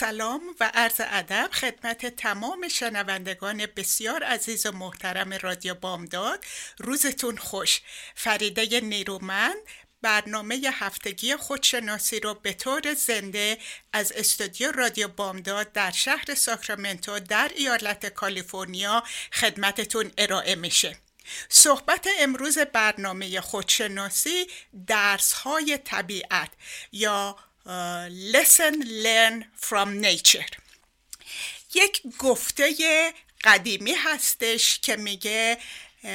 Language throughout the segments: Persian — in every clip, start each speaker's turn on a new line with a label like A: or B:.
A: سلام و عرض ادب خدمت تمام شنوندگان بسیار عزیز و محترم رادیو بامداد. روزتون خوش. فریده نیرومند برنامه هفتگی خودشناسی رو به طور زنده از استودیو رادیو بامداد در شهر ساکرامنتو در ایالت کالیفرنیا خدمتتون ارائه میشه. صحبت امروز برنامه خودشناسی درس های طبیعت یا Lesson Learn from Nature. یک گفته قدیمی هستش که میگه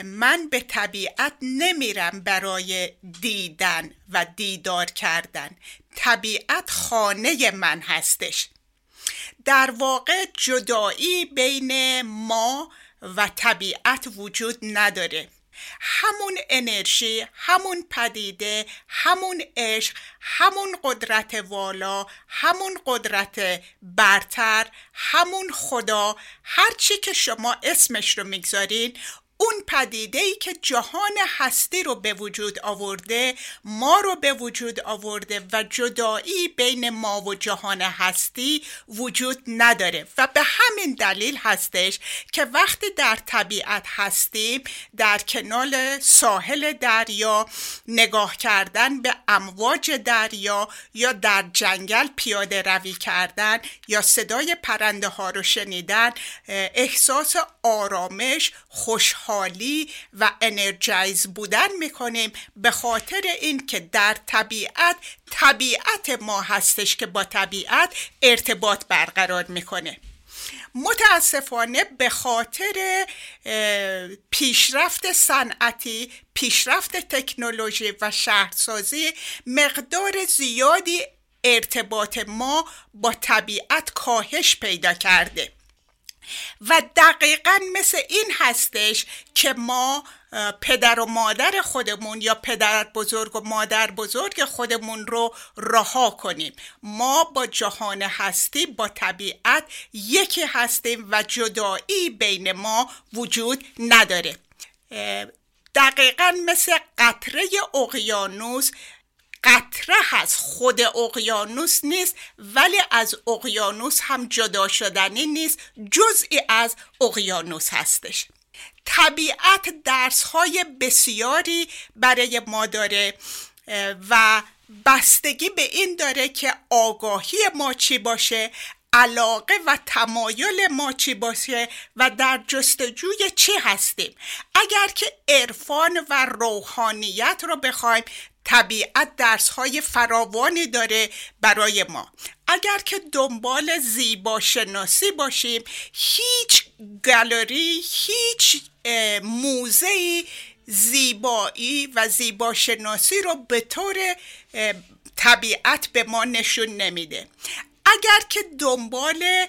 A: من به طبیعت نمیرم برای دیدن و دیدار کردن. طبیعت خانه من هستش. در واقع جدایی بین ما و طبیعت وجود نداره. همون انرژی همون پدیده همون عشق همون قدرت والا همون قدرت برتر همون خدا هرچی که شما اسمش رو می‌گذارین اون پدیده ای که جهان هستی رو به وجود آورده ما رو به وجود آورده و جدایی بین ما و جهان هستی وجود نداره و به همین دلیل هستش که وقتی در طبیعت هستیم در کنال ساحل دریا نگاه کردن به امواج دریا یا در جنگل پیاده روی کردن یا صدای پرنده ها رو شنیدن احساس آرامش خوشحال حالی و انرژایز بودن می‌کنیم به خاطر اینکه در طبیعت طبیعت ما هستش که با طبیعت ارتباط برقرار می‌کنه. متاسفانه به خاطر پیشرفت صنعتی پیشرفت تکنولوژی و شهرسازی مقدار زیادی ارتباط ما با طبیعت کاهش پیدا کرده. و دقیقا مثل این هستش که ما پدر و مادر خودمون یا پدر بزرگ و مادر بزرگ خودمون رو رها کنیم. ما با جهان هستی با طبیعت یکی هستیم و جدایی بین ما وجود نداره. دقیقا مثل قطره اقیانوس قطره هست خود اقیانوس نیست ولی از اقیانوس هم جدا شدنی نیست جزئی از اقیانوس هستش. طبیعت درس های بسیاری برای ما داره و بستگی به این داره که آگاهی ما چی باشه علاقه و تمایل ما چی باشه و در جستجوی چی هستیم. اگر که عرفان و روحانیت رو بخوایم طبیعت درس های فراوانی داره برای ما. اگر که دنبال زیبا شناسی باشیم هیچ گالری هیچ موزه زیبایی و زیبا شناسی رو به طور طبیعت به ما نشون نمیده. اگر که دنبال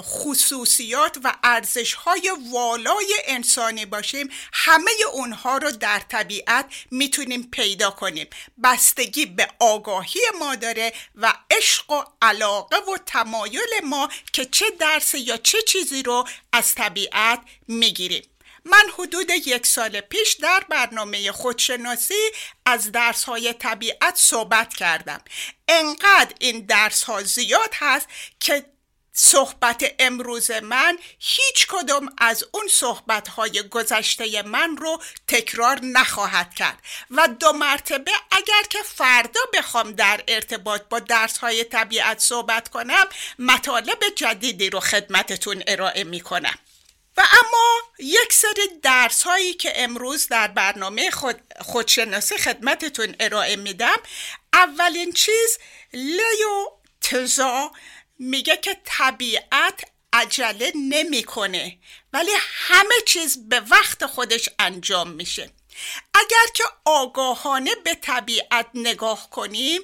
A: خصوصیات و ارزش های والای انسانی باشیم همه اونها رو در طبیعت می‌تونیم پیدا کنیم. بستگی به آگاهی ما داره و عشق و علاقه و تمایل ما که چه درس یا چه چیزی رو از طبیعت می‌گیریم. من حدود یک سال پیش در برنامه خودشناسی از درس های طبیعت صحبت کردم. انقدر این درس ها زیاد هست که صحبت امروز من هیچ کدام از اون صحبت های گذشته من رو تکرار نخواهد کرد. و دو مرتبه اگر که فردا بخوام در ارتباط با درس های طبیعت صحبت کنم مطالب جدیدی رو خدمتتون ارائه می کنم و اما یک سری درس هایی که امروز در برنامه خود خودشناسی خدمتتون ارائه میدم. اولین چیز لیو تزا میگه که طبیعت عجله نمی‌کنه ولی همه چیز به وقت خودش انجام میشه. اگر که آگاهانه به طبیعت نگاه کنیم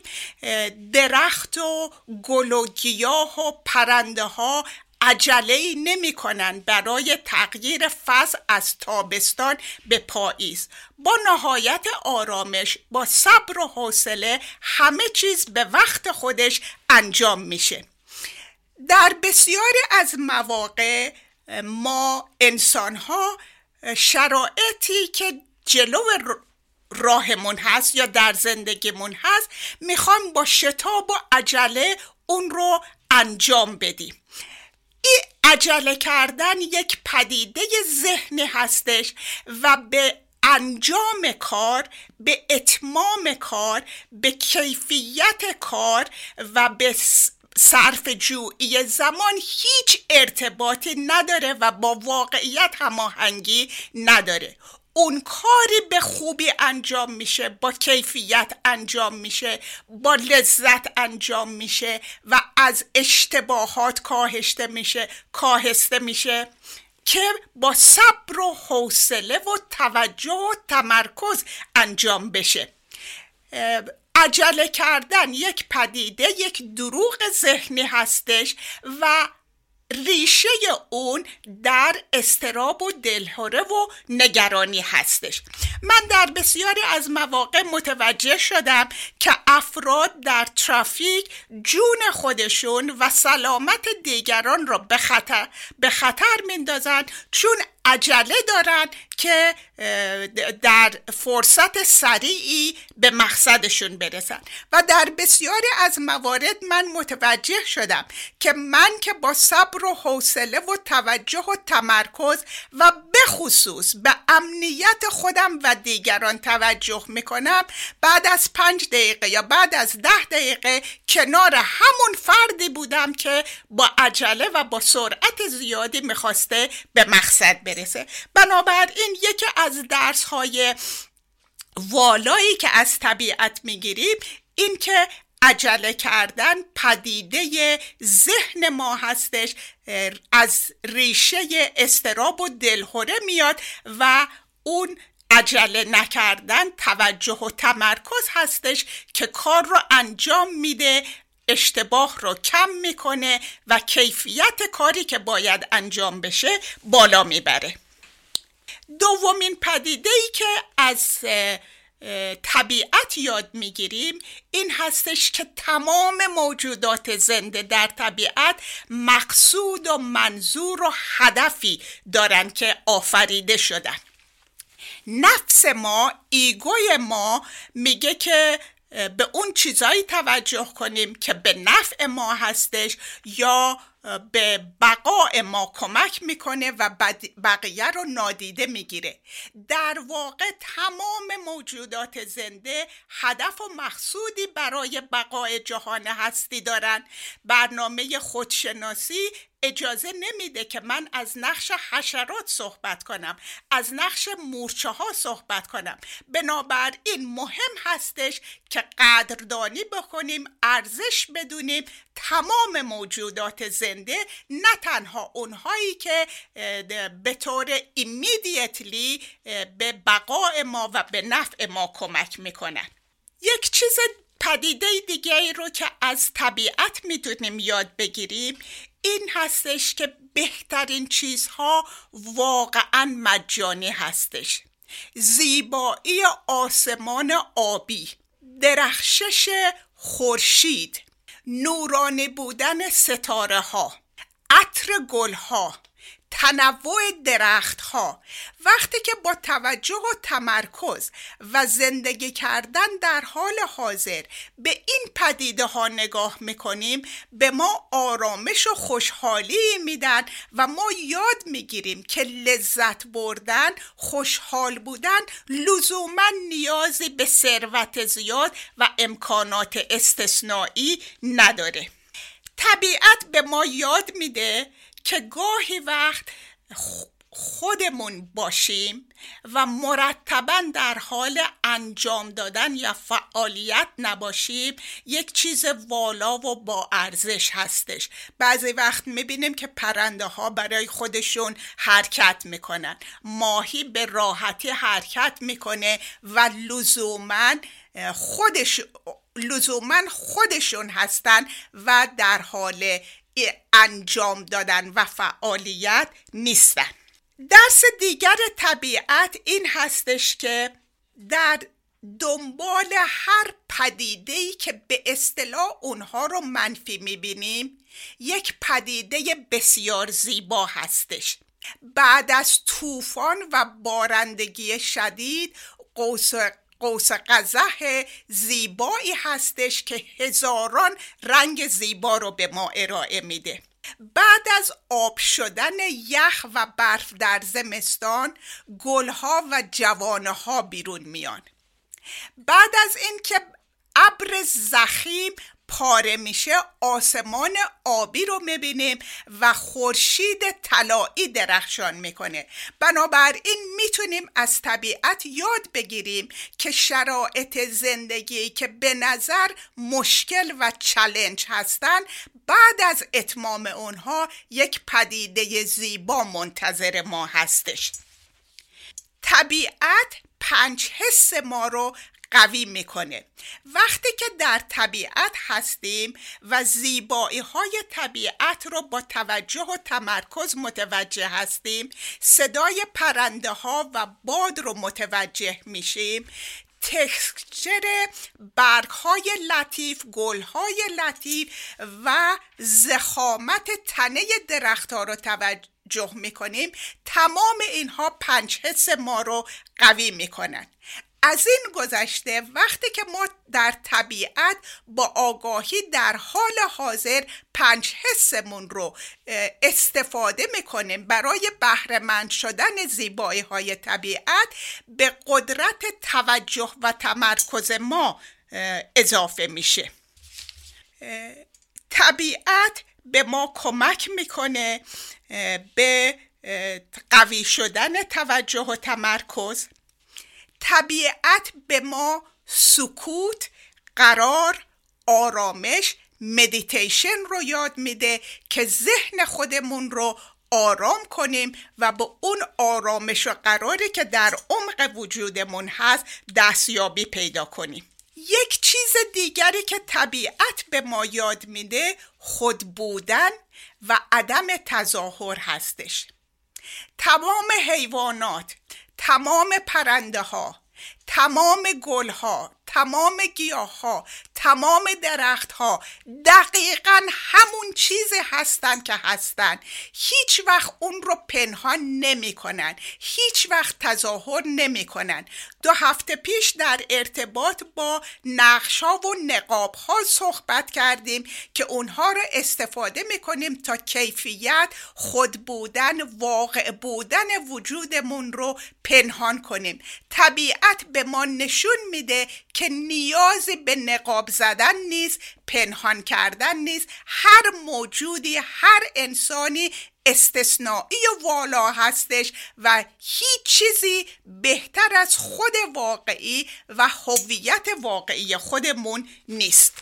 A: درخت و گل و گیاه و پرنده ها عجله ای نمی کنن برای تغییر فصل از تابستان به پاییز. با نهایت آرامش با صبر و حوصله همه چیز به وقت خودش انجام میشه. در بسیاری از مواقع ما انسان ها شرایطی که جلو راهمون هست یا در زندگیمون هست می‌خوام با شتاب و عجله اون رو انجام بدیم. این عجله کردن یک پدیده ذهنی هستش و به انجام کار به اتمام کار به کیفیت کار و به صرف جویی زمان هیچ ارتباطی نداره و با واقعیت هماهنگی نداره. اون کاری به خوبی انجام میشه با کیفیت انجام میشه با لذت انجام میشه و از اشتباهات کاهشته میشه کاهسته میشه که با صبر و حوصله و توجه و تمرکز انجام بشه. عجله کردن یک پدیده یک دروغ ذهنی هستش و ریشه اون در استراب و دلهوره و نگرانی هستش. من در بسیاری از مواقع متوجه شدم که افراد در ترافیک جون خودشون و سلامت دیگران را به خطر, به خطر میندازند چون عجله دارن که در فرصت سریعی به مقصدشون برسن. و در بسیاری از موارد من متوجه شدم که من که با صبر و حوصله و توجه و تمرکز و بخصوص به امنیت خودم و دیگران توجه می‌کنم بعد از پنج دقیقه یا بعد از ده دقیقه کنار همون فردی بودم که با عجله و با سرعت زیادی می‌خواسته به مقصد برسه بنابراین یکی از درس های والایی که از طبیعت می‌گیریم این که عجله کردن پدیده ذهن ما هستش از ریشه استراب و دلهوره میاد و اون عجله نکردن توجه و تمرکز هستش که کار رو انجام میده اشتباه رو کم می‌کنه و کیفیت کاری که باید انجام بشه بالا می‌بره. دومین پدیده ای که از طبیعت یاد می‌گیریم این هستش که تمام موجودات زنده در طبیعت مقصود و منظور و هدفی دارن که آفریده شدن. نفس ما ایگوی ما میگه که به اون چیزایی توجه کنیم که به نفع ما هستش یا به بقای ما کمک می‌کنه و بقیه رو نادیده می‌گیره. در واقع تمام موجودات زنده هدف و مقصودی برای بقای جهان هستی دارن. برنامه خودشناسی اجازه نمیده که من از نقش حشرات صحبت کنم از نقش مورچه ها صحبت کنم. بنابراین مهم هستش که قدردانی بکنیم ارزش بدونیم تمام موجودات زنده نه تنها اونهایی که به طور ایمیدیتلی به بقای ما و به نفع ما کمک می‌کنن. یک چیز پدیده دیگه ای رو که از طبیعت می‌تونیم یاد بگیریم این هستش که بهترین چیزها واقعا مجانی هستش. زیبایی آسمان آبی درخشش خورشید نورانی بودن ستاره ها عطر گل ها تنوع درخت ها وقتی که با توجه و تمرکز و زندگی کردن در حال حاضر به این پدیده ها نگاه می‌کنیم به ما آرامش و خوشحالی میدن و ما یاد می‌گیریم که لذت بردن خوشحال بودن لزوما نیازی به ثروت زیاد و امکانات استثنایی نداره. طبیعت به ما یاد میده که گاهی وقت خودمون باشیم و مرتبا در حال انجام دادن یا فعالیت نباشیم یک چیز والا و با ارزش هستش. بعضی وقت می‌بینیم که پرنده ها برای خودشون حرکت می‌کنن. ماهی به راحتی حرکت می‌کنه و لزوما خودش لزوما خودشون هستن و در حال انجام دادن و فعالیت نیستن. درس دیگر طبیعت این هستش که در دنبال هر پدیده ای که به اصطلاح اونها رو منفی می‌بینیم یک پدیده بسیار زیبا هستش. بعد از طوفان و بارندگی شدید قوس قوس قزح زیبایی هستش که هزاران رنگ زیبا رو به ما ارائه میده. بعد از آب شدن یخ و برف در زمستان گلها و جوانه ها بیرون میان. بعد از اینکه ابر زخیم پاره میشه آسمان آبی رو می‌بینیم و خورشید طلایی درخشان می‌کنه. بنابراین می‌تونیم از طبیعت یاد بگیریم که شرایط زندگی که به نظر مشکل و چلنج هستن بعد از اتمام اونها یک پدیده زیبا منتظر ما هستش. طبیعت پنج حس ما رو قوی می‌کنه. وقتی که در طبیعت هستیم و زیبایی های طبیعت رو با توجه و تمرکز متوجه هستیم صدای پرنده ها و باد رو متوجه میشیم. تکسچر برگ های لطیف گل های لطیف و زخامت تنه درخت ها رو توجه می‌کنیم. تمام اینها پنج حس ما رو قوی می‌کنن. از این گذشته وقتی که ما در طبیعت با آگاهی در حال حاضر پنج حسمون رو استفاده می‌کنیم برای بهرهمند شدن زیبایی های طبیعت به قدرت توجه و تمرکز ما اضافه میشه. طبیعت به ما کمک می‌کنه به قوی شدن توجه و تمرکز. طبیعت به ما سکوت قرار آرامش مدیتیشن رو یاد میده که ذهن خودمون رو آرام کنیم و به اون آرامش و قراری که در عمق وجودمون هست دستیابی پیدا کنیم. یک چیز دیگری که طبیعت به ما یاد میده خود بودن و عدم تظاهر هستش. تمام حیوانات تمام پرنده ها تمام گل ها تمام گیاه ها تمام درخت ها دقیقا همون چیزی هستن که هستن. هیچ وقت اون رو پنهان نمی کنن هیچ وقت تظاهر نمی کنن دو هفته پیش در ارتباط با نقش ها و نقاب ها صحبت کردیم که اونها رو استفاده می کنیم تا کیفیت خود بودن واقع بودن وجودمون رو پنهان کنیم. طبیعت به ما نشون میده که نیازی به نقاب زدن نیست پنهان کردن نیست. هر موجودی هر انسانی استثنایی و والا هستش و هیچ چیزی بهتر از خود واقعی و هویت واقعی خودمون نیست.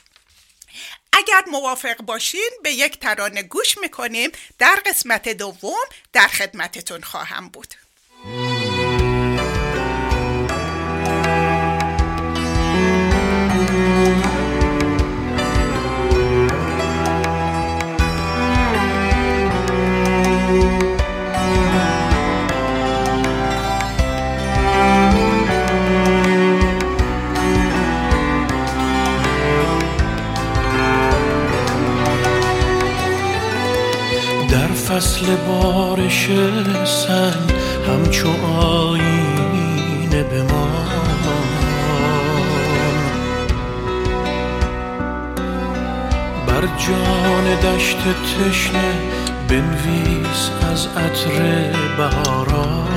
A: اگر موافق باشین به یک ترانه گوش می‌کنیم. در قسمت دوم در خدمتتون خواهم بود.
B: دشت تشنه بنویس از عطر بهاران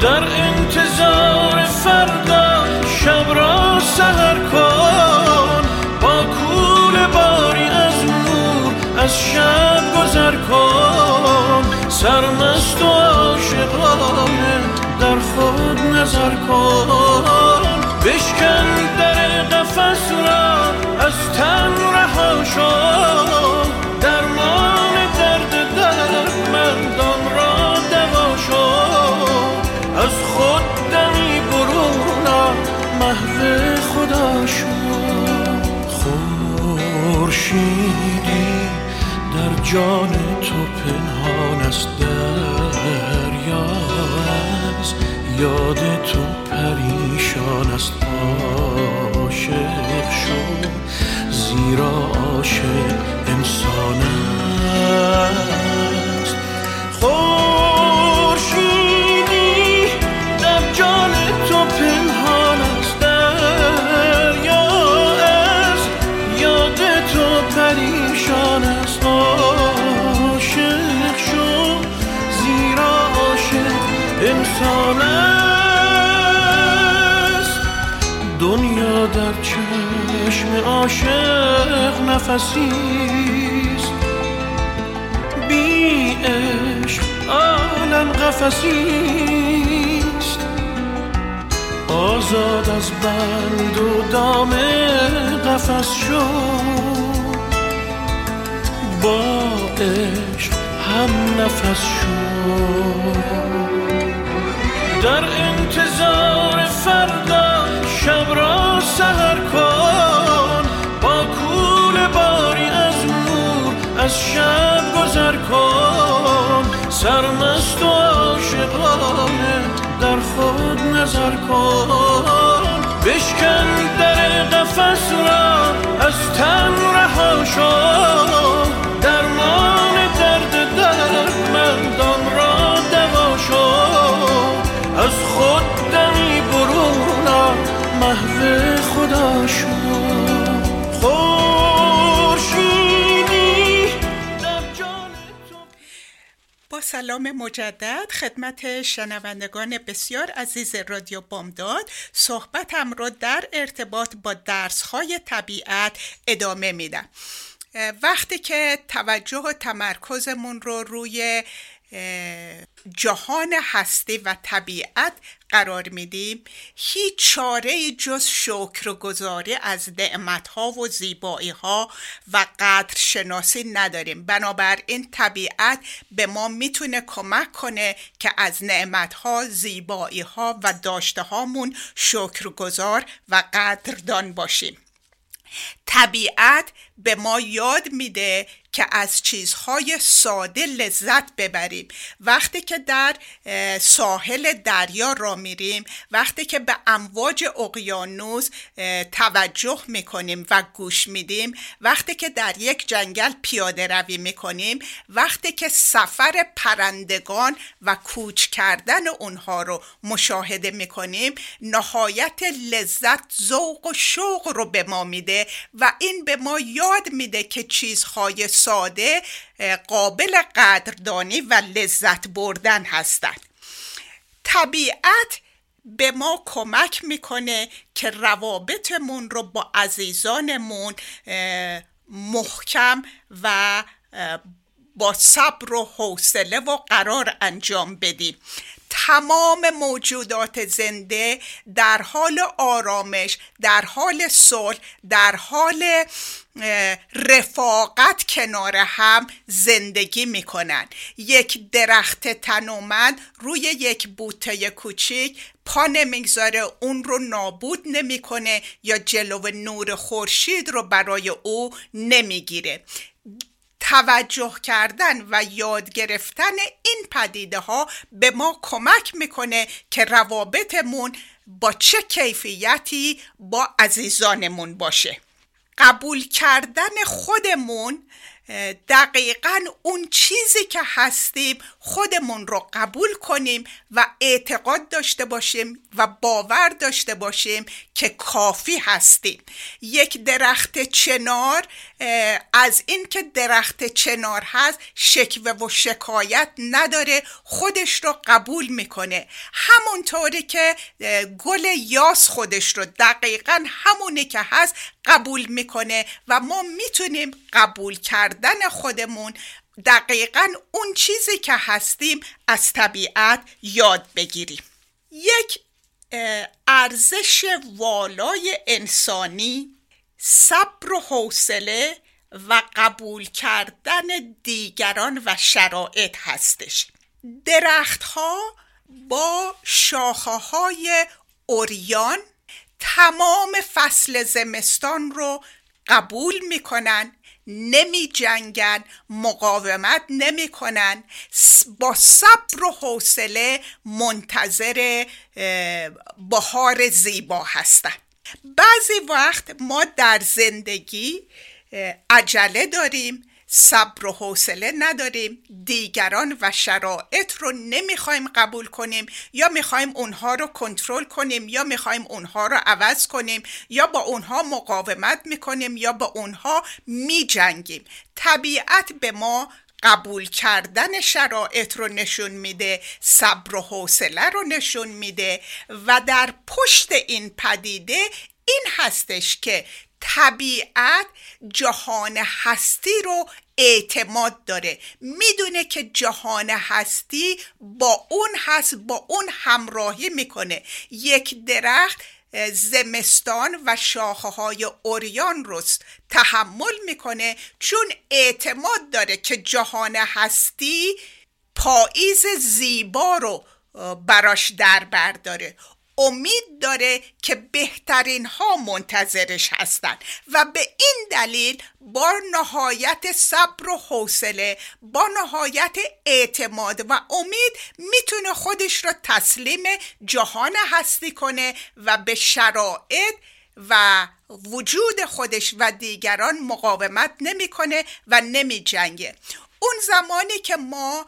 B: در انتظار فردا شب را سهر کن شب گذر کن. سرمست و عاشقانه در خود نظر کن. بشکن در قفس را از تن رها شو. درمان درد دردمندان را دوا شو. از خود دمی برون محو خدا شو. خورشیدی در جان تو پنهان است دریا یاد تو پریشان است. عاشق شو زیرا عاشق انسان است خورشیدی عاشق نفسی است بی عشق عالم قفسی است آزاد از بند و دام قفس شو با عشق هم نفس شو در انتظار فردا شب را سهر کن. از شب گذر کن. سرمست و عاشقانه در خود نظر کن. بشکن در قفس را از تن رها شو.
A: سلام مجدد. خدمت شنوندگان بسیار عزیز رادیو بامداد. صحبتم را در ارتباط با درسهای طبیعت ادامه میدم. وقتی که توجه و تمرکزمون رو روی جهان هستی و طبیعت قرار میدیم. هیچ چاره جز شکر و گذاری از و زیبایی ها و قدر شناسی نداریم. بنابراین طبیعت به ما می‌تونه کمک کنه که از نعمتها زیبایی ها و داشته هامون شکرگزار و قدردان باشیم. طبیعت به ما یاد میده که از چیزهای ساده لذت ببریم. وقتی که در ساحل دریا را میریم وقتی که به امواج اقیانوس توجه می‌کنیم و گوش میدیم وقتی که در یک جنگل پیاده روی می‌کنیم وقتی که سفر پرندگان و کوچ کردن اونها رو مشاهده می‌کنیم نهایت لذت ذوق و شوق رو به ما میده و این به ما یاد میده که چیزهای ساده قابل قدردانی و لذت بردن هستند. طبیعت به ما کمک می‌کنه که روابطمون رو با عزیزانمون محکم و با صبر و حوصله و قرار انجام بدیم. تمام موجودات زنده در حال آرامش در حال صلح در حال رفاقت کنار هم زندگی می‌کنن یک درخت تنومند روی یک بوته کوچیک پا نمی‌گذاره اون رو نابود نمی‌کنه یا جلو نور خورشید رو برای او نمی‌گیره. توجه کردن و یاد گرفتن این پدیده ها به ما کمک می‌کنه که روابطمون با چه کیفیتی با عزیزانمون باشه. قبول کردن خودمون دقیقا اون چیزی که هستیم خودمون رو قبول کنیم و اعتقاد داشته باشیم و باور داشته باشیم که کافی هستیم. یک درخت چنار از اینکه درخت چنار هست شکوه و شکایت نداره خودش رو قبول می‌کنه. همونطوری که گل یاس خودش رو دقیقا همونه که هست قبول می‌کنه و ما می‌تونیم قبول کردن خودمون دقیقا اون چیزی که هستیم از طبیعت یاد بگیریم. یک ارزش والای انسانی صبر و حوصله و قبول کردن دیگران و شرایط هستش. درختها با شاخه های اوریان تمام فصل زمستان رو قبول می‌کنن نمی جنگن مقاومت نمی کنن با صبر و حوصله منتظر بهار زیبا هستن. بعضی وقت ما در زندگی عجله داریم صبر و حوصله نداریم. دیگران و شرایط رو نمی‌خوایم قبول کنیم. یا می‌خوایم اونها رو کنترل کنیم یا می‌خوایم اونها رو عوض کنیم یا با اونها مقاومت می‌کنیم یا با اونها میجنگیم. طبیعت به ما قبول کردن شرایط رو نشون میده صبر و حوصله رو نشون میده و در پشت این پدیده این هستش که طبیعت جهان هستی رو اعتماد داره. می‌دونه که جهان هستی با اون هست با اون همراهی می‌کنه. یک درخت زمستان و شاخه های اوریان رو تحمل می‌کنه. چون اعتماد داره که جهان هستی پاییز زیبا رو براش در برداره امید داره که بهترین ها منتظرش هستند و به این دلیل با نهایت صبر و حوصله با نهایت اعتماد و امید می‌تونه خودش رو تسلیم جهان هستی کنه و به شرایط و وجود خودش و دیگران مقاومت نمی‌کنه و نمی جنگه اون زمانی که ما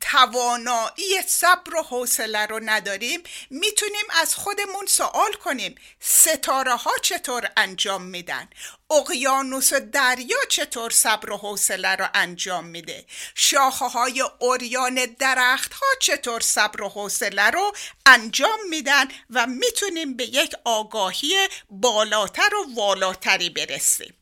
A: توانایی صبر و حوصله رو نداریم می‌تونیم از خودمون سوال کنیم ستاره ها چطور انجام میدن؟ اقیانوس و دریا چطور صبر و حوصله رو انجام میده؟ شاخه های اوریان درخت ها چطور صبر و حوصله رو انجام میدن و می‌تونیم به یک آگاهی بالاتر و والاتری برسیم؟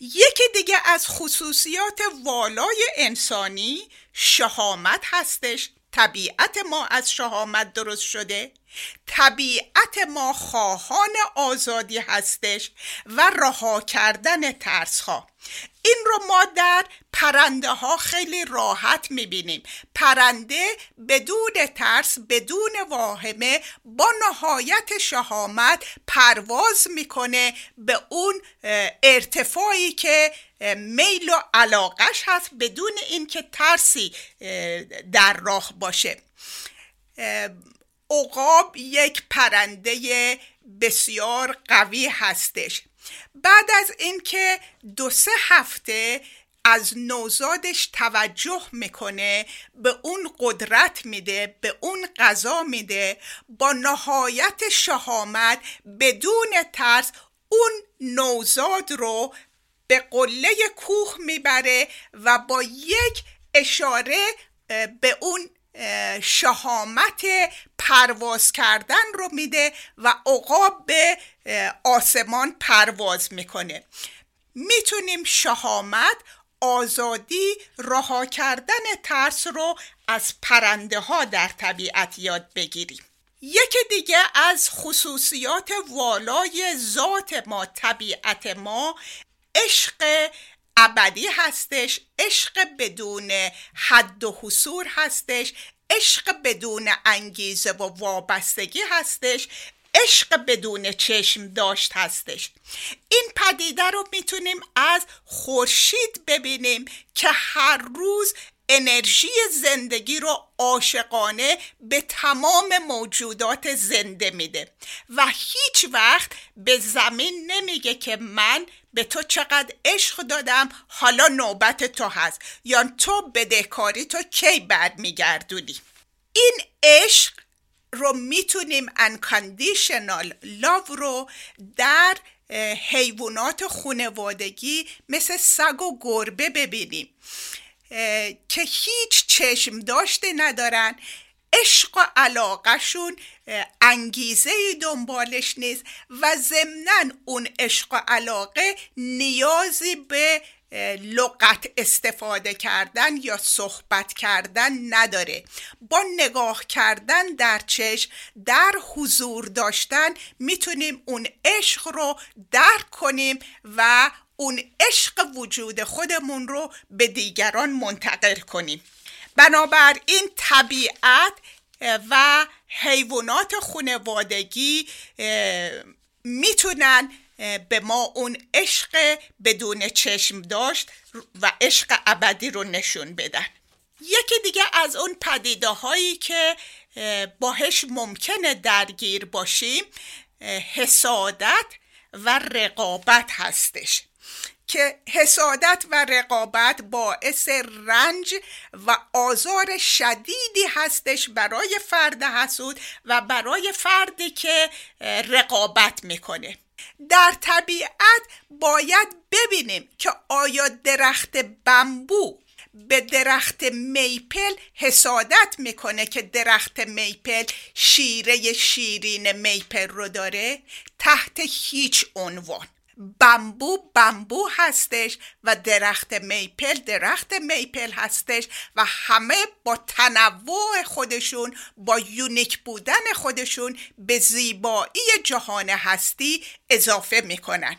A: یکی دیگه از خصوصیات والای انسانی شهامت هستش. طبیعت ما از شهامت درست شده. طبیعت ما خواهان آزادی هستش و رها کردن ترس ها این رو ما در پرنده ها خیلی راحت می‌بینیم. پرنده بدون ترس بدون واهمه با نهایت شهامت پرواز می‌کنه به اون ارتفاعی که میل و علاقش هست بدون اینکه ترسی در راه باشه. عقاب یک پرنده بسیار قوی هستش. بعد از اینکه دو سه هفته از نوزادش توجه می‌کنه به اون قدرت میده به اون غذا میده با نهایت شهامت بدون ترس اون نوزاد رو به قله کوه می‌بره و با یک اشاره به اون شهامت پرواز کردن رو میده و عقاب به آسمان پرواز می‌کنه. می‌تونیم شهامت آزادی رها کردن ترس رو از پرنده ها در طبیعت یاد بگیریم. یکی دیگه از خصوصیات والای ذات ما طبیعت ما عشق ابدی هستش عشق بدون حد و حصور هستش عشق بدون انگیزه و وابستگی هستش عشق بدون چشم داشت هستش. این پدیده رو می‌تونیم از خورشید ببینیم که هر روز انرژی زندگی رو عاشقانه به تمام موجودات زنده میده و هیچ وقت به زمین نمیگه که من به تو چقدر عشق دادم حالا نوبت تو هست. یا تو بدهکاری تو کی بعد میگردونی؟ این عشق رو می‌تونیم unconditional love رو در حیوانات خونوادگی مثل سگ و گربه ببینیم. که هیچ چشم داشته ندارن. عشق و علاقهشون انگیزه دنبالش نیست و ضمنا اون عشق و علاقه نیازی به لغت استفاده کردن یا صحبت کردن نداره. با نگاه کردن در چشم در حضور داشتن می‌تونیم اون عشق رو درک کنیم و اون عشق وجود خودمون رو به دیگران منتقل کنیم. بنابراین طبیعت و حیوانات خانوادگی می‌تونن به ما اون عشق بدون چشم داشت و عشق ابدی رو نشون بدن. یکی دیگه از اون پدیده هایی که باهش ممکنه درگیر باشیم حسادت و رقابت هستش. که حسادت و رقابت باعث رنج و آزار شدیدی هستش برای فرد حسود و برای فردی که رقابت می‌کنه. در طبیعت باید ببینیم که آیا درخت بمبو به درخت میپل حسادت می‌کنه که درخت میپل شیره شیرین میپل رو داره؟ تحت هیچ عنوان. بمبو بمبو هستش و درخت میپل درخت میپل هستش و همه با تنوع خودشون با یونیک بودن خودشون به زیبایی جهان هستی اضافه می‌کنن.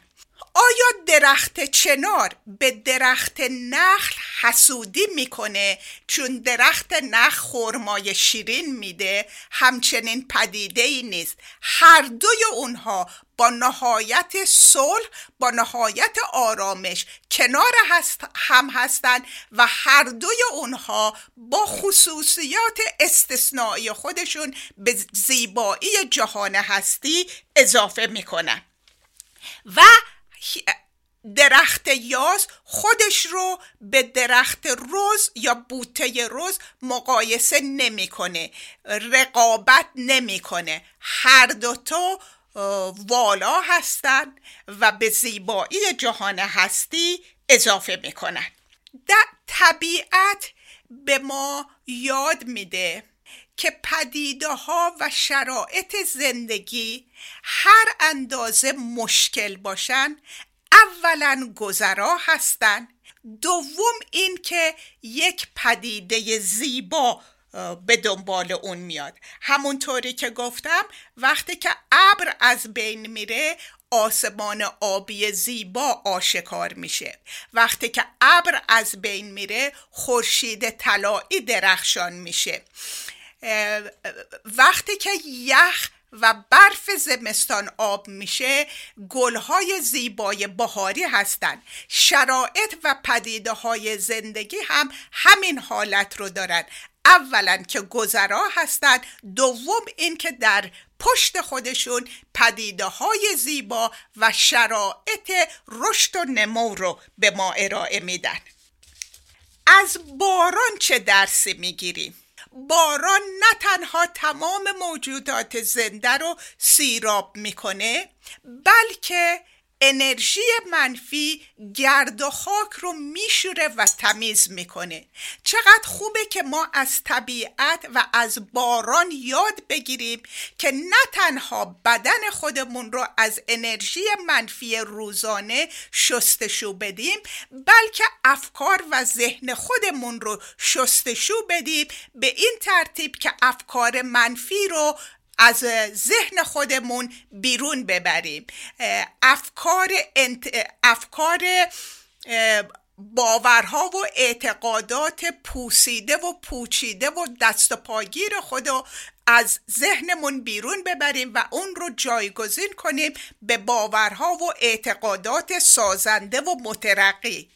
A: آیا درخت چنار به درخت نخل حسودی می‌کنه چون درخت نخل خرمای شیرین میده؟ همچنین پدیده ای نیست. هر دوی اونها با نهایت صلح با نهایت آرامش کنار هست هم هستند و هر دوی اونها با خصوصیات استثنایی خودشون به زیبایی جهان هستی اضافه می‌کنن. و درخت یاس خودش رو به درخت روز یا بوته روز مقایسه نمی‌کنه رقابت نمی‌کنه. هر دوتا والا هستند و به زیبایی جهان هستی اضافه می‌کنن. در طبیعت به ما یاد میده که پدیده ها و شرایط زندگی هر اندازه مشکل باشن اولا گذرا هستند دوم این که یک پدیده زیبا به دنبال اون میاد. همونطوری که گفتم وقتی که ابر از بین میره آسمان آبی زیبا آشکار میشه. وقتی که ابر از بین میره خورشید طلایی درخشان میشه. وقتی که یخ و برف زمستان آب میشه گلهای زیبای بهاری هستند شرایط و پدیده های زندگی هم همین حالت رو دارن. اولا که گذرا هستند دوم این که در پشت خودشون پدیده های زیبا و شرایط رشد و نمو رو به ما ارائه میدن. از باران چه درسی می‌گیریم؟ باران نه تنها تمام موجودات زنده رو سیراب می‌کنه بلکه انرژی منفی گرد و خاک رو میشوره و تمیز می‌کنه. چقدر خوبه که ما از طبیعت و از باران یاد بگیریم که نه تنها بدن خودمون رو از انرژی منفی روزانه شستشو بدیم بلکه افکار و ذهن خودمون رو شستشو بدیم. به این ترتیب که افکار منفی رو از ذهن خودمون بیرون ببریم. افکار, افکار باورها و اعتقادات پوسیده و پوچیده و دست و پاگیر خودو از ذهنمون بیرون ببریم و اون رو جایگزین کنیم به باورها و اعتقادات سازنده و مترقی.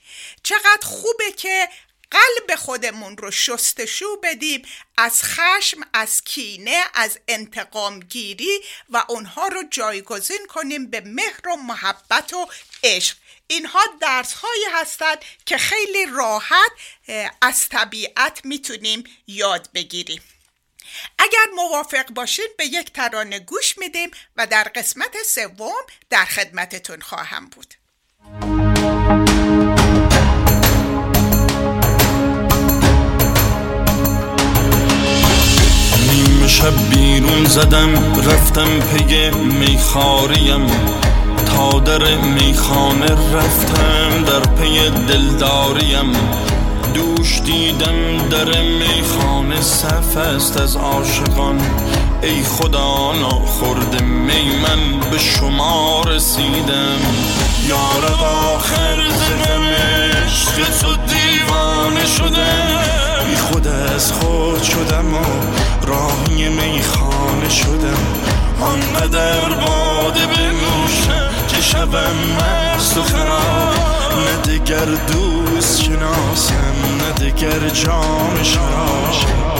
A: چقدر خوبه که قلب خودمون رو شستشو بدیم از خشم از کینه از انتقام گیری و اونها رو جایگزین کنیم به مهر و محبت و عشق. اینها درس هایی هستند که خیلی راحت از طبیعت می‌تونیم یاد بگیریم. اگر موافق باشید به یک ترانه گوش میدیم و در قسمت سوم در خدمتتون خواهم بود.
B: شب بیرون زدم رفتم پی میخاریم.
C: تا در میخانه رفتم در پی دلداریم. دوش دیدم در میخانه صف است از عاشقان. ای خدا ناخورد می من به شما رسیدم. یارب آخر زدم عشق تو دیوانه شدم بی خود از خود شدم و راهی میخانه شدم. آنقدر باده بنوشم که شبم مست و خراب نه دگر دوست شناسم نه دگر جام شراب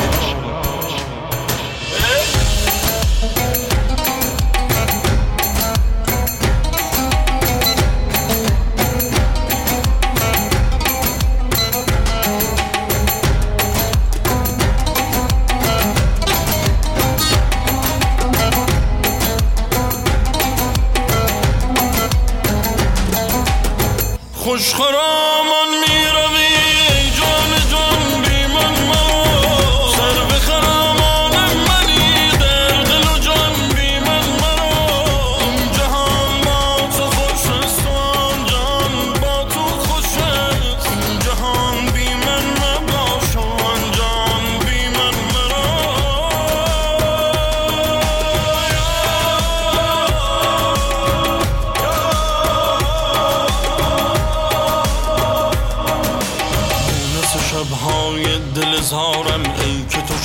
C: خوشخرامان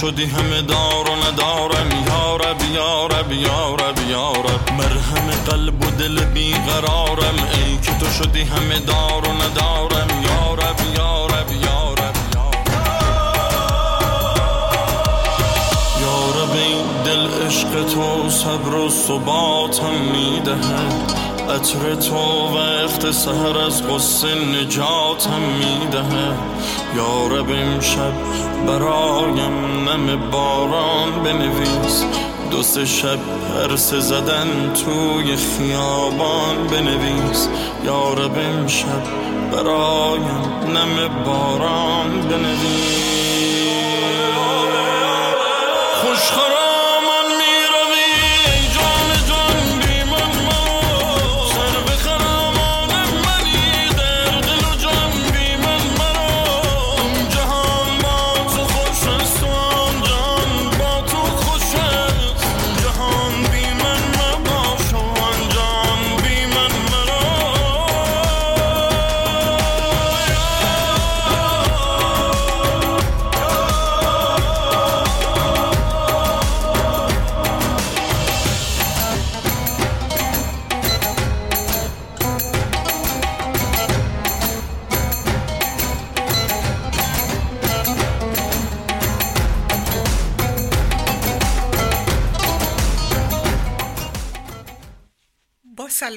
C: شدی همه دار و ندارم یارب یارب یارب یارب مرهم قلب و دل بیقرارم ای که تو شدی همه دار و ندارم یارب یارب یارب یارب یارب ای دل عشق تو صبر و ثباتم می‌دهد عطر تو وقت سهر از غصه نجاتم می‌دهد یارب امشب برایم نم باران بنویس. دو سه شب پرسه زدن توی خیابان بنویس. یارب امشب برایم نم باران بنویس.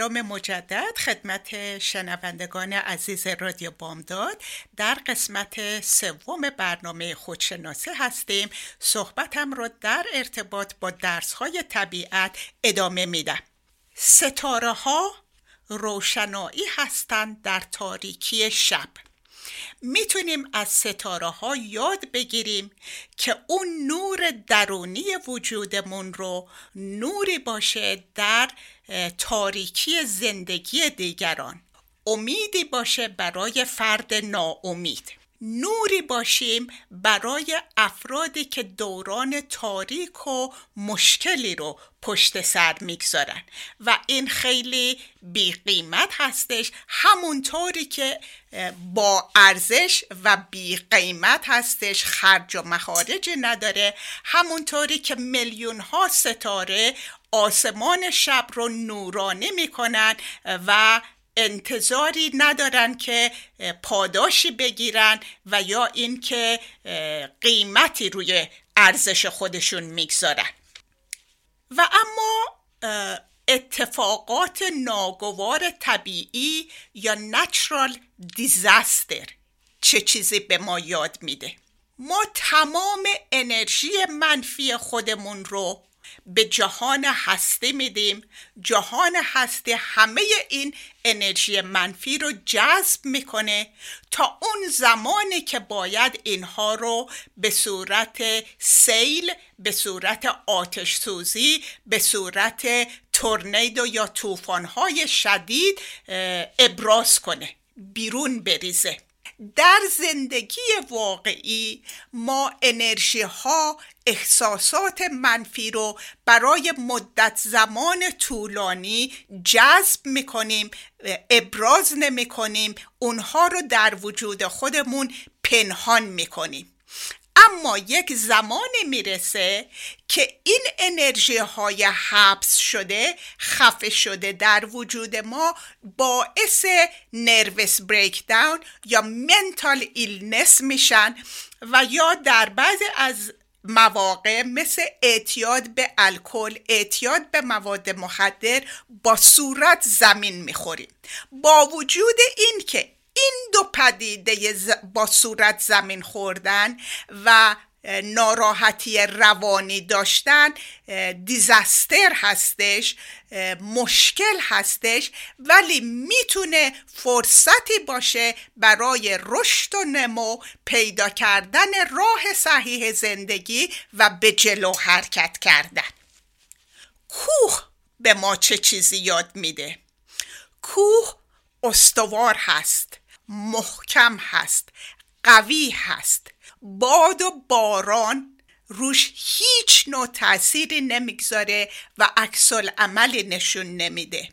A: سلام مجدد خدمت شنوندگان عزیز رادیو بامداد. در قسمت سوم برنامه خودشناسی هستیم. صحبتم را در ارتباط با درسهای طبیعت ادامه میدم. ستاره ها روشنایی هستند در تاریکی شب. می‌تونیم از ستاره ها یاد بگیریم که اون نور درونی وجودمون رو نوری باشه در تاریکی زندگی دیگران. امیدی باشه برای فرد ناامید. نوری باشیم برای افرادی که دوران تاریک و مشکلی رو پشت سر می‌گذارن. و این خیلی بی قیمت هستش همونطوری که با ارزش و بی قیمت هستش خرج و مخارجی نداره. همونطوری که میلیون ها ستاره آسمان شب رو نورانی می‌کنن و انتظاری ندارن که پاداشی بگیرن و یا اینکه قیمتی روی ارزش خودشون می‌گذارن. و اما اتفاقات ناگوار طبیعی یا natural disaster چه چیزی به ما یاد میده؟ ما تمام انرژی منفی خودمون رو به جهان هستی میدیم. جهان هستی همه این انرژی منفی رو جذب می‌کنه تا اون زمانی که باید اینها رو به صورت سیل به صورت آتش سوزی به صورت تورنیدو یا طوفان‌های شدید ابراز کنه بیرون بریزه. در زندگی واقعی ما انرژی ها احساسات منفی رو برای مدت زمان طولانی جذب می‌کنیم ابراز نمی کنیم اونها رو در وجود خودمون پنهان می‌کنیم. اما یک زمانی می‌رسه که این انرژی های حبس شده خفه شده در وجود ما باعث nervous breakdown یا mental illness میشن و یا در بعض از مواقع مثل اعتیاد به الکل اعتیاد به مواد مخدر با صورت زمین می‌خوریم. با وجود این که این دو پدیده با صورت زمین خوردن و ناراحتی روانی داشتن دیزاستر هستش مشکل هستش ولی می‌تونه فرصتی باشه برای رشد و نمو پیدا کردن راه صحیح زندگی و به جلو حرکت کردن. کوه به ما چه چیزی یاد میده؟ کوه استوار هست. محکم هست قوی هست. باد و باران روش هیچ نوع تأثیری نمی‌گذاره و عکس عملی نشون نمیده.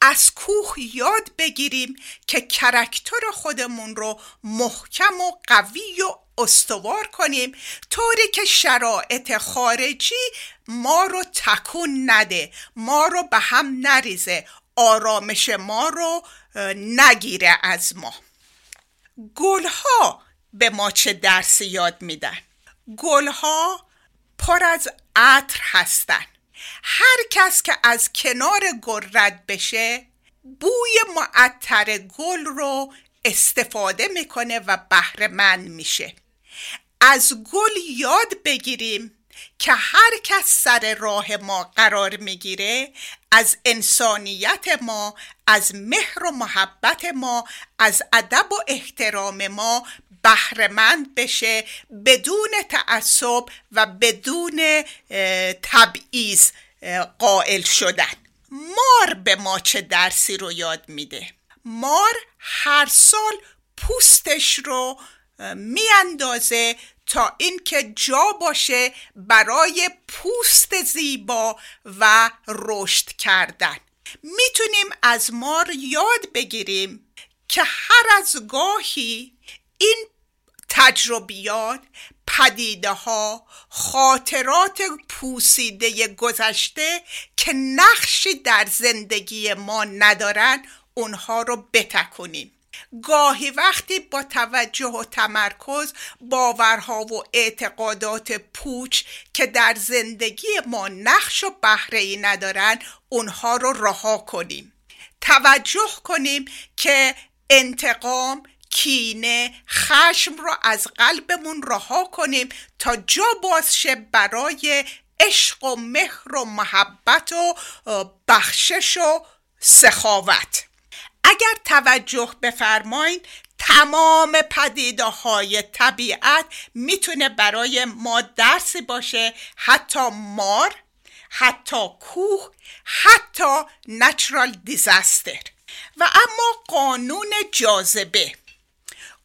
A: از کوه یاد بگیریم که کرکتر خودمون رو محکم و قوی و استوار کنیم طوری که شرایط خارجی ما رو تکون نده ما رو به هم نریزه آرامش ما رو نگیره از ما. گلها به ما چه درسی یاد میدن؟ گلها پر از عطر هستن. هر کس که از کنار گل رد بشه بوی معطر گل رو استفاده می‌کنه و بهرهمند میشه. از گل یاد بگیریم که هر کس سر راه ما قرار می‌گیره از انسانیت ما از مهر و محبت ما از ادب و احترام ما بهرهمند بشه بدون تعصب و بدون تبعیض قائل شدن. مار به ما چه درسی رو یاد میده. مار هر سال پوستش رو میاندازه تا اینکه جا باشه برای پوست زیبا و رشد کردن. می‌تونیم از مار یاد بگیریم که هر از گاهی این تجربیات پدیده ها خاطرات پوسیده گذشته که نقشی در زندگی ما ندارن اونها رو بتکنیم گاهی وقتی با توجه و تمرکز باورها و اعتقادات پوچ که در زندگی ما نقش و بهره ای ندارن اونها رو رها کنیم. توجه کنیم که انتقام کینه خشم را از قلبمون رها کنیم تا جا بازشه برای عشق و مهر و محبت و بخشش و سخاوت. اگر توجه بفرمایید تمام پدیده های طبیعت می‌تونه برای ما درسی باشه حتی مار حتی کوه حتی نچرال دیزاستر و اما قانون جاذبه.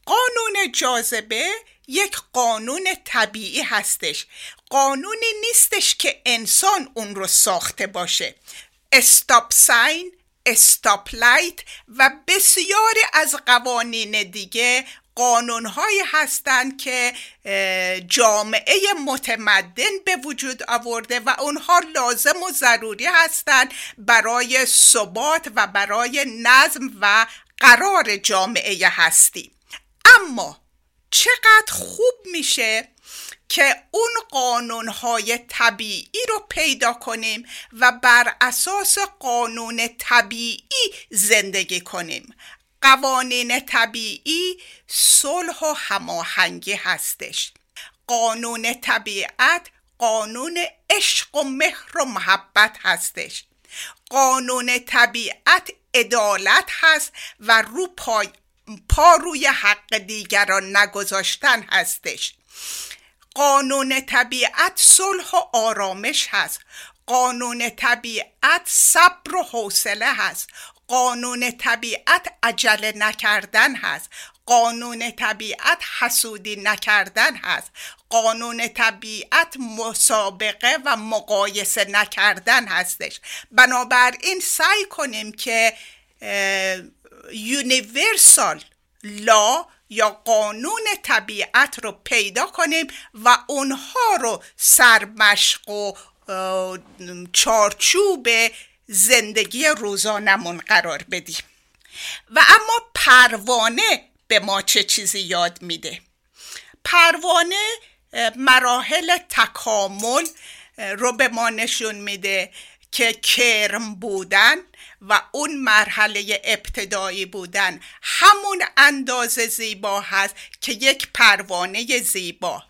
A: قانون جاذبه یک قانون طبیعی هستش. قانونی نیستش که انسان اون رو ساخته باشه. استاپ ساین استاپ لایت و بسیاری از قوانین دیگه قانونهایی هستند که جامعه متمدن به وجود آورده و اونها لازم و ضروری هستند برای ثبات و برای نظم و قرار جامعه هستی. اما چقدر خوب میشه که اون قانونهای طبیعی رو پیدا کنیم و بر اساس قانون طبیعی زندگی کنیم. قوانین طبیعی صلح و هماهنگی هستش. قانون طبیعت قانون عشق و مهر و محبت هستش. قانون طبیعت عدالت هست و رو پای پا روی حق دیگران نگذاشتن هستش. قانون طبیعت صلح و آرامش هست. قانون طبیعت صبر و حوصله هست. قانون طبیعت عجله نکردن هست. قانون طبیعت حسودی نکردن هست. قانون طبیعت مسابقه و مقایسه نکردن هستش. بنابراین سعی کنیم که یونیورسال لا یا قانون طبیعت رو پیدا کنیم و اونها رو سرمشق و چارچوب زندگی روزانمون قرار بدیم. و اما پروانه به ما چه چیزی یاد میده؟ پروانه مراحل تکامل رو به ما نشون میده. که کرم بودن و اون مرحله ابتدایی بودن همون اندازه زیبا هست که یک پروانه زیبا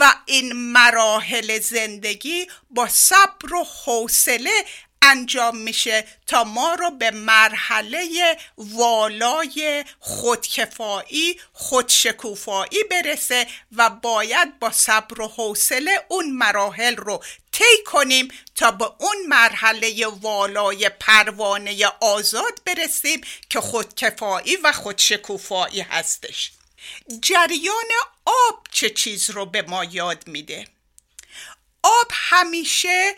A: و این مراحل زندگی با صبر و حوصله انجام میشه تا ما رو به مرحله والای خودکفایی خودشکوفایی برسه و باید با صبر و حوصله اون مراحل رو طی کنیم تا به اون مرحله والای پروانه آزاد برسیم که خودکفایی و خودشکوفایی هستش. جریان آب چه چیز رو به ما یاد میده؟ آب همیشه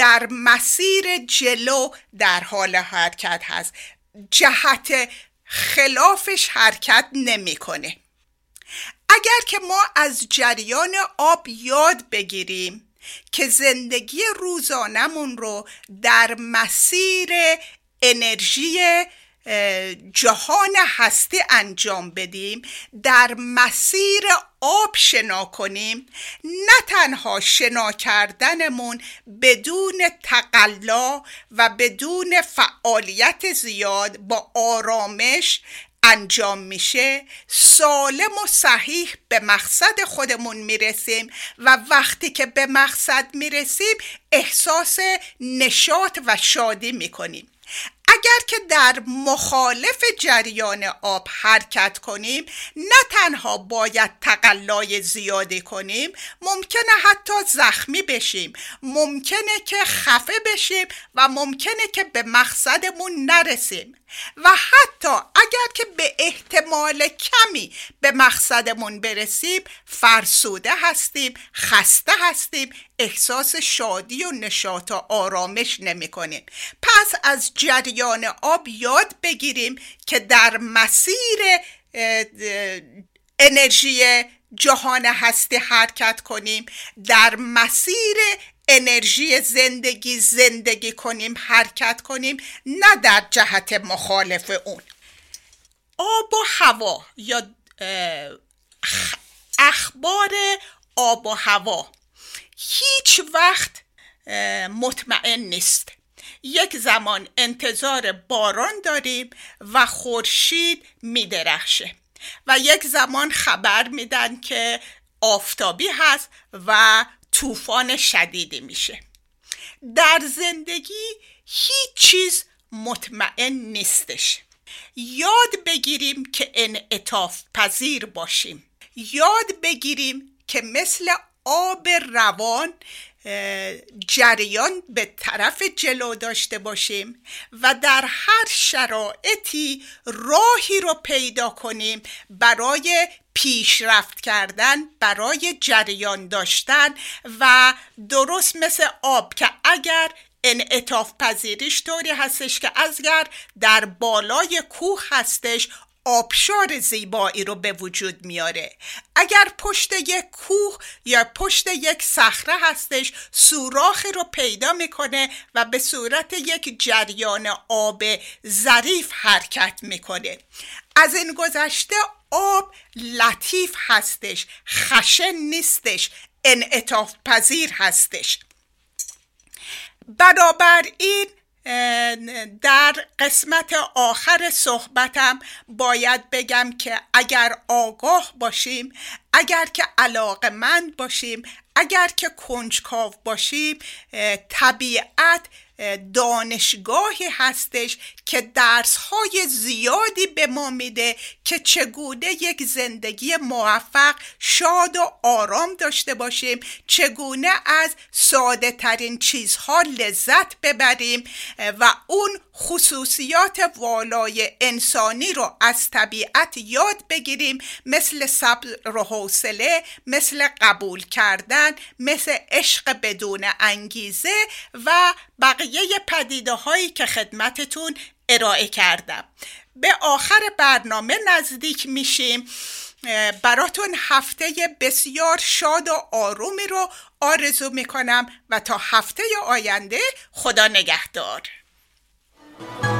A: در مسیر جلو در حال حرکت هست جهت خلافش حرکت نمی‌کنه. اگر که ما از جریان آب یاد بگیریم که زندگی روزانمون رو در مسیر انرژی جهان هستی انجام بدیم در مسیر آب شنا کنیم. نه تنها شنا کردنمون بدون تقلا و بدون فعالیت زیاد با آرامش انجام میشه سالم و صحیح به مقصد خودمون می‌رسیم و وقتی که به مقصد می‌رسیم احساس نشاط و شادی می‌کنیم. اگر که در مخالف جریان آب حرکت کنیم نه تنها باید تقلای زیادی کنیم ممکنه حتی زخمی بشیم. ممکنه که خفه بشیم و ممکنه که به مقصدمون نرسیم. و حتی اگر که به احتمال کمی به مقصدمون برسیم فرسوده هستیم خسته هستیم احساس شادی و نشاط و آرامش نمی کنیم. پس از جریان آب یاد بگیریم که در مسیر انرژی جهان هستی حرکت کنیم. در مسیر انرژی زندگی زندگی کنیم حرکت کنیم نه در جهت مخالف اون. آب و هوا یا اخبار آب و هوا هیچ وقت مطمئن نیست. یک زمان انتظار باران داریم و خورشید میدرخشه و یک زمان خبر میدن که آفتابی هست و طوفان شدیدی میشه. در زندگی هیچ چیز مطمئن نیستش. یاد بگیریم که انعطاف پذیر باشیم. یاد بگیریم که مثل آب روان جریان به طرف جلو داشته باشیم و در هر شرایطی راهی رو پیدا کنیم برای پیشرفت کردن برای جریان داشتن و درست مثل آب که اگر انعطاف پذیریش طوری هستش که اگر در بالای کوه هستش آبشار زیبایی رو به وجود میاره. اگر پشت یک کوه یا پشت یک صخره هستش سوراخی رو پیدا می‌کنه و به صورت یک جریان آب ظریف حرکت می‌کنه. از این گذشته آب لطیف هستش خشن نیستش انعطاف پذیر هستش. بنابراین در قسمت آخر صحبتم باید بگم که اگر آگاه باشیم
D: اگر که علاقمند باشیم اگر که کنجکاو باشیم طبیعت دانشگاهی هستش که درس های زیادی به ما میده که چگونه یک زندگی موفق شاد و آرام داشته باشیم چگونه از ساده ترین چیزها لذت ببریم و اون خصوصیات والای انسانی رو از طبیعت یاد بگیریم. مثل صبر و حوصله مثل قبول کردن مثل عشق بدون انگیزه و بقیه پدیده هایی که خدمتتون ارائه کردم. به آخر برنامه نزدیک میشیم. براتون هفته بسیار شاد و آرومی رو آرزو می‌کنم و تا هفته آینده خدا نگهدار. Bye.